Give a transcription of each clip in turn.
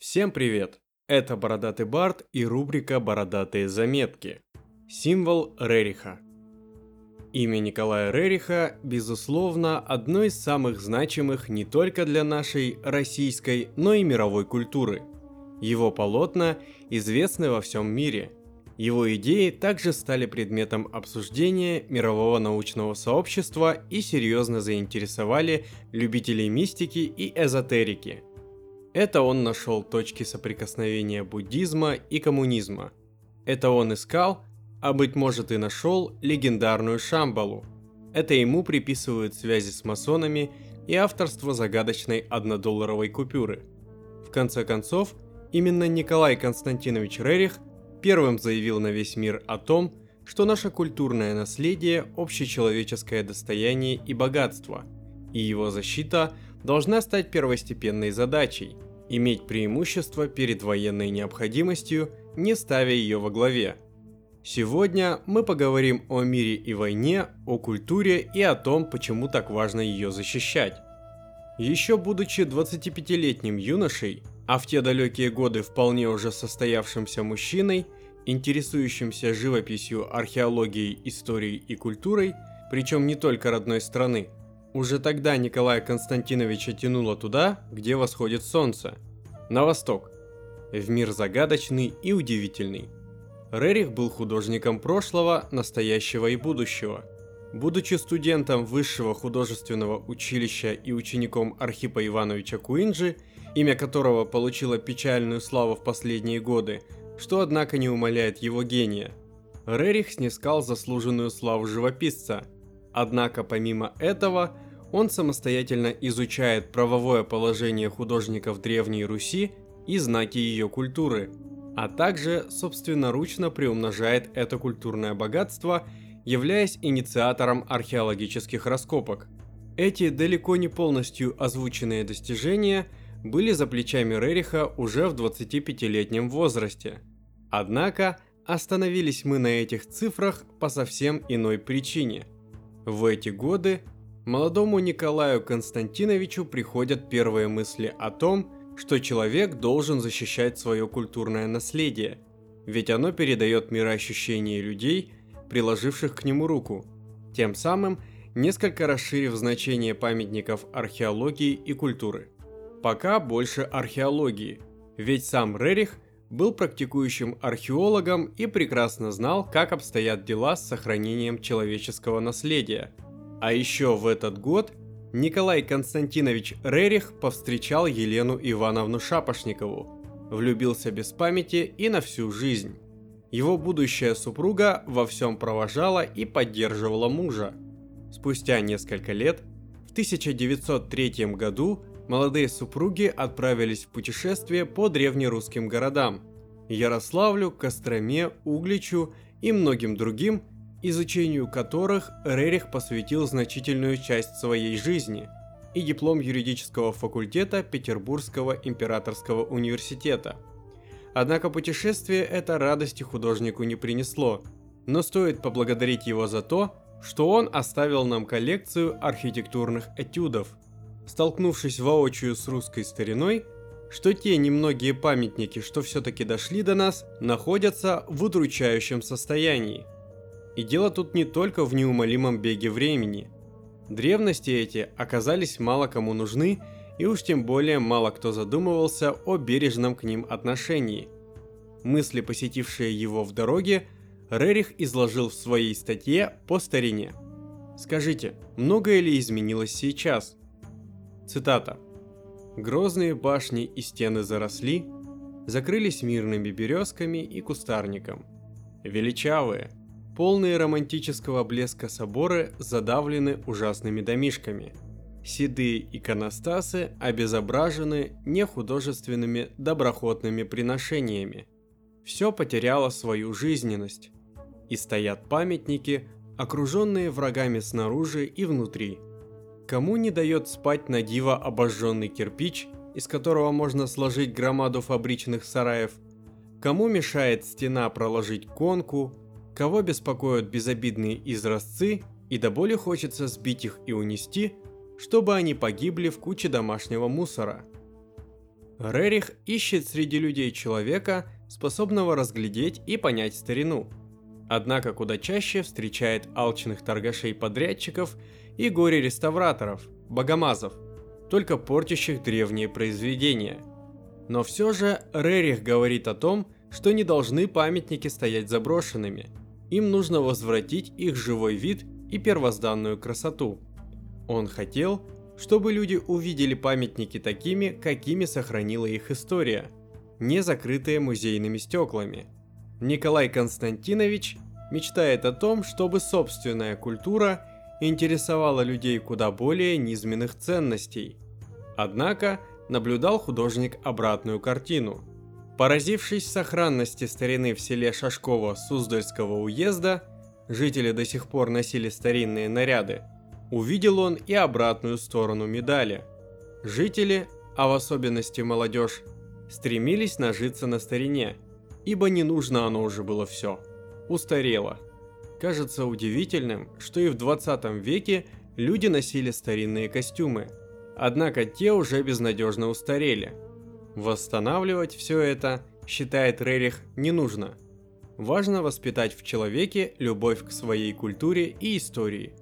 Всем привет! Это Бородатый Барт и рубрика «Бородатые заметки». Символ Рериха. Имя Николая Рериха, безусловно, одно из самых значимых не только для нашей российской, но и мировой культуры. Его полотна известны во всем мире. Его идеи также стали предметом обсуждения мирового научного сообщества и серьезно заинтересовали любителей мистики и эзотерики – это он нашел точки соприкосновения буддизма и коммунизма. Это он искал, а быть может и нашел, легендарную Шамбалу. Это ему приписывают связи с масонами и авторство загадочной однодолларовой купюры. В конце концов, именно Николай Константинович Рерих первым заявил на весь мир о том, что наше культурное наследие – общечеловеческое достояние и богатство, и его защита – должна стать первостепенной задачей, иметь преимущество перед военной необходимостью, не ставя ее во главе. Сегодня мы поговорим о мире и войне, о культуре и о том, почему так важно ее защищать. Еще будучи 25-летним юношей, а в те далекие годы вполне уже состоявшимся мужчиной, интересующимся живописью, археологией, историей и культурой, причем не только родной страны, уже тогда Николая Константиновича тянуло туда, где восходит солнце, на восток, в мир загадочный и удивительный. Рерих был художником прошлого, настоящего и будущего. Будучи студентом Высшего художественного училища и учеником Архипа Ивановича Куинджи, имя которого получило печальную славу в последние годы, что однако не умаляет его гения, Рерих снискал заслуженную славу живописца – Однако помимо этого, он самостоятельно изучает правовое положение художников Древней Руси и знаки ее культуры, а также собственноручно приумножает это культурное богатство, являясь инициатором археологических раскопок. Эти далеко не полностью озвученные достижения были за плечами Рериха уже в 25-летнем возрасте. Однако остановились мы на этих цифрах по совсем иной причине – в эти годы молодому Николаю Константиновичу приходят первые мысли о том, что человек должен защищать свое культурное наследие, ведь оно передает мироощущение людей, приложивших к нему руку, тем самым несколько расширив значение памятников археологии и культуры. Пока больше археологии, ведь сам Рерих – был практикующим археологом и прекрасно знал, как обстоят дела с сохранением человеческого наследия. А еще в этот год Николай Константинович Рерих повстречал Елену Ивановну Шапошникову, влюбился без памяти и на всю жизнь. Его будущая супруга во всем провожала и поддерживала мужа. Спустя несколько лет, в 1903 году, молодые супруги отправились в путешествие по древнерусским городам – Ярославлю, Костроме, Угличу и многим другим, изучению которых Рерих посвятил значительную часть своей жизни и диплом юридического факультета Петербургского императорского университета. Однако путешествие это радости художнику не принесло, но стоит поблагодарить его за то, что он оставил нам коллекцию архитектурных этюдов – столкнувшись воочию с русской стариной, что те немногие памятники, что все-таки дошли до нас, находятся в удручающем состоянии. И дело тут не только в неумолимом беге времени. Древности эти оказались мало кому нужны, и уж тем более мало кто задумывался о бережном к ним отношении. Мысли, посетившие его в дороге, Рерих изложил в своей статье по старине. Скажите, многое ли изменилось сейчас? Цитата. «Грозные башни и стены заросли, закрылись мирными березками и кустарником. Величавые, полные романтического блеска соборы задавлены ужасными домишками. Седые иконостасы обезображены нехудожественными доброхотными приношениями. Все потеряло свою жизненность. И стоят памятники, окруженные врагами снаружи и внутри – Кому не дает спать на диво обожженный кирпич, из которого можно сложить громаду фабричных сараев? Кому мешает стена проложить конку? Кого беспокоят безобидные изразцы и до боли хочется сбить их и унести, чтобы они погибли в куче домашнего мусора? Рерих ищет среди людей человека, способного разглядеть и понять старину. Однако куда чаще встречает алчных торгашей-подрядчиков и горе-реставраторов, богомазов, только портящих древние произведения. Но все же Рерих говорит о том, что не должны памятники стоять заброшенными. Им нужно возвратить их живой вид и первозданную красоту. Он хотел, чтобы люди увидели памятники такими, какими сохранила их история, не закрытые музейными стеклами. Николай Константинович мечтает о том, чтобы собственная культура интересовала людей куда более низменных ценностей. Однако наблюдал художник обратную картину. Поразившись сохранности старины в селе Шашково Суздальского уезда, жители до сих пор носили старинные наряды, увидел он и обратную сторону медали. Жители, а в особенности молодежь, стремились нажиться на старине, ибо не нужно оно уже было все. Устарело. Кажется удивительным, что и в 20 веке люди носили старинные костюмы, однако те уже безнадежно устарели. Восстанавливать все это, считает Рерих, не нужно. Важно воспитать в человеке любовь к своей культуре и истории,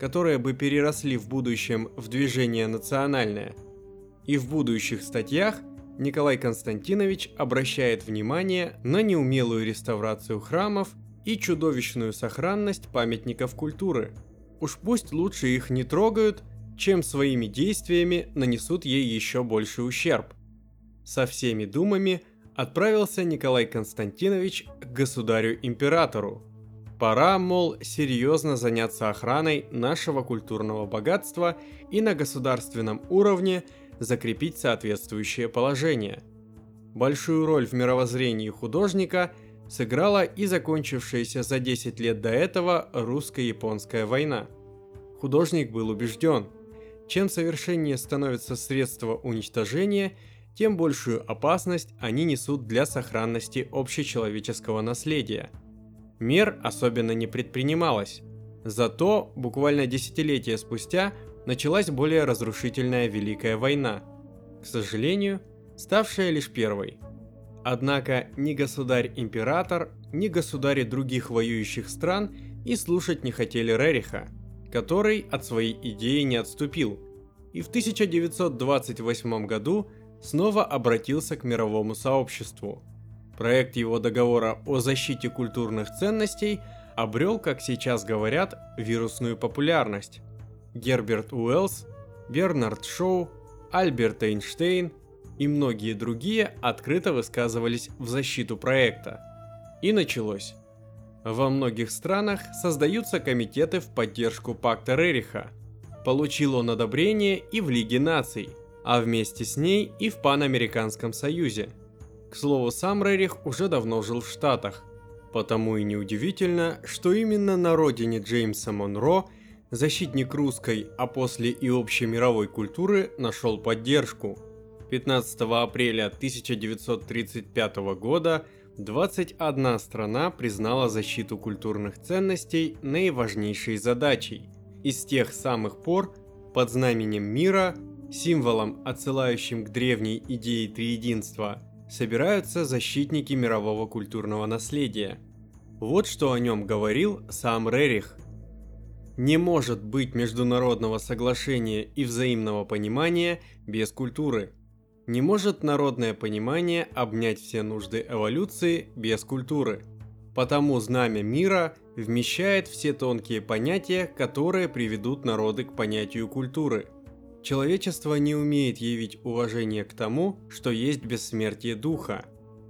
которые бы переросли в будущем в движение национальное. И в будущих статьях Николай Константинович обращает внимание на неумелую реставрацию храмов и чудовищную сохранность памятников культуры. Уж пусть лучше их не трогают, чем своими действиями нанесут ей еще больший ущерб. Со всеми думами отправился Николай Константинович к государю-императору. Пора, мол, серьезно заняться охраной нашего культурного богатства и на государственном уровне закрепить соответствующее положение. Большую роль в мировоззрении художника – сыграла и закончившаяся за 10 лет до этого русско-японская война. Художник был убежден, чем совершеннее становятся средства уничтожения, тем большую опасность они несут для сохранности общечеловеческого наследия. Мер особенно не предпринималось. Зато буквально десятилетия спустя началась более разрушительная Великая война, к сожалению, ставшая лишь первой – Однако ни государь-император, ни государи других воюющих стран и слушать не хотели Рериха, который от своей идеи не отступил, и в 1928 году снова обратился к мировому сообществу. Проект его договора о защите культурных ценностей обрел, как сейчас говорят, вирусную популярность. Герберт Уэллс, Бернард Шоу, Альберт Эйнштейн – и многие другие открыто высказывались в защиту проекта. И началось. Во многих странах создаются комитеты в поддержку пакта Рериха. Получил он одобрение и в Лиге наций, а вместе с ней и в Панамериканском союзе. К слову, сам Рерих уже давно жил в Штатах, потому и неудивительно, что именно на родине Джеймса Монро защитник русской, а после и общей мировой культуры нашел поддержку – 15 апреля 1935 года 21 страна признала защиту культурных ценностей наиважнейшей задачей. И с тех самых пор под знаменем мира, символом, отсылающим к древней идее триединства, собираются защитники мирового культурного наследия. Вот что о нем говорил сам Рерих. Не может быть международного соглашения и взаимного понимания без культуры – не может народное понимание обнять все нужды эволюции без культуры. Потому знамя мира вмещает все тонкие понятия, которые приведут народы к понятию культуры. Человечество не умеет явить уважение к тому, что есть бессмертие духа.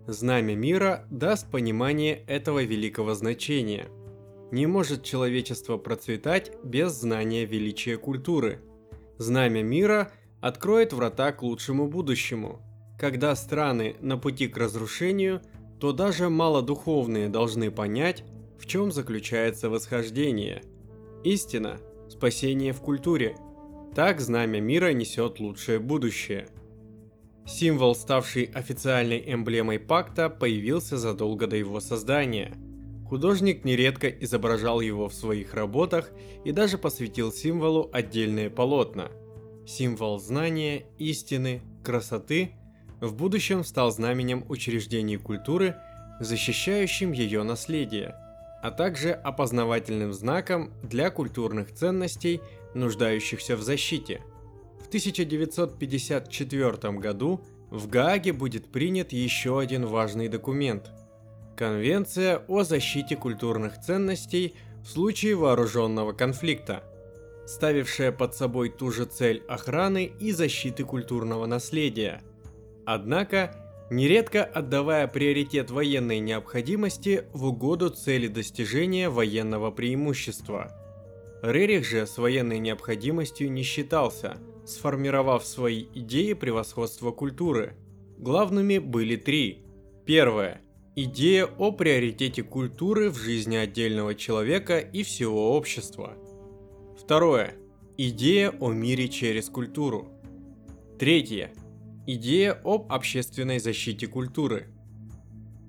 Знамя мира даст понимание этого великого значения. Не может человечество процветать без знания величия культуры. Знамя мира – откроет врата к лучшему будущему. Когда страны на пути к разрушению, то даже малодуховные должны понять, в чем заключается восхождение. Истина – спасение в культуре. Так знамя мира несет лучшее будущее. Символ, ставший официальной эмблемой пакта, появился задолго до его создания. Художник нередко изображал его в своих работах и даже посвятил символу отдельные полотна – символ знания, истины, красоты, в будущем стал знаменем учреждений культуры, защищающим ее наследие, а также опознавательным знаком для культурных ценностей, нуждающихся в защите. В 1954 году в Гааге будет принят еще один важный документ – Конвенция о защите культурных ценностей в случае вооруженного конфликта, ставившая под собой ту же цель охраны и защиты культурного наследия. Однако, нередко отдавая приоритет военной необходимости в угоду цели достижения военного преимущества. Рерих же с военной необходимостью не считался, сформировав свои идеи превосходства культуры. Главными были три. Первое. Идея о приоритете культуры в жизни отдельного человека и всего общества. Второе. Идея о мире через культуру. Третье. Идея об общественной защите культуры.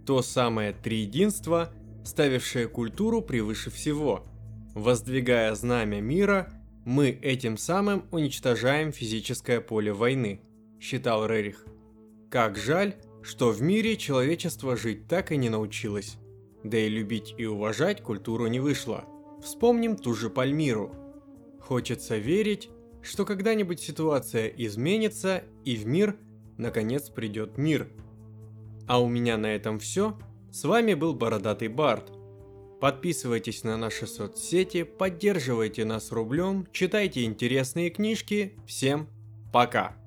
То самое триединство, ставившее культуру превыше всего. Воздвигая знамя мира, мы этим самым уничтожаем физическое поле войны, считал Рерих. Как жаль, что в мире человечество жить так и не научилось. Да и любить и уважать культуру не вышло. Вспомним ту же Пальмиру. Хочется верить, что когда-нибудь ситуация изменится и в мир наконец придет мир. А у меня на этом все. С вами был Бородатый Барт. Подписывайтесь на наши соцсети, поддерживайте нас рублем, читайте интересные книжки. Всем пока!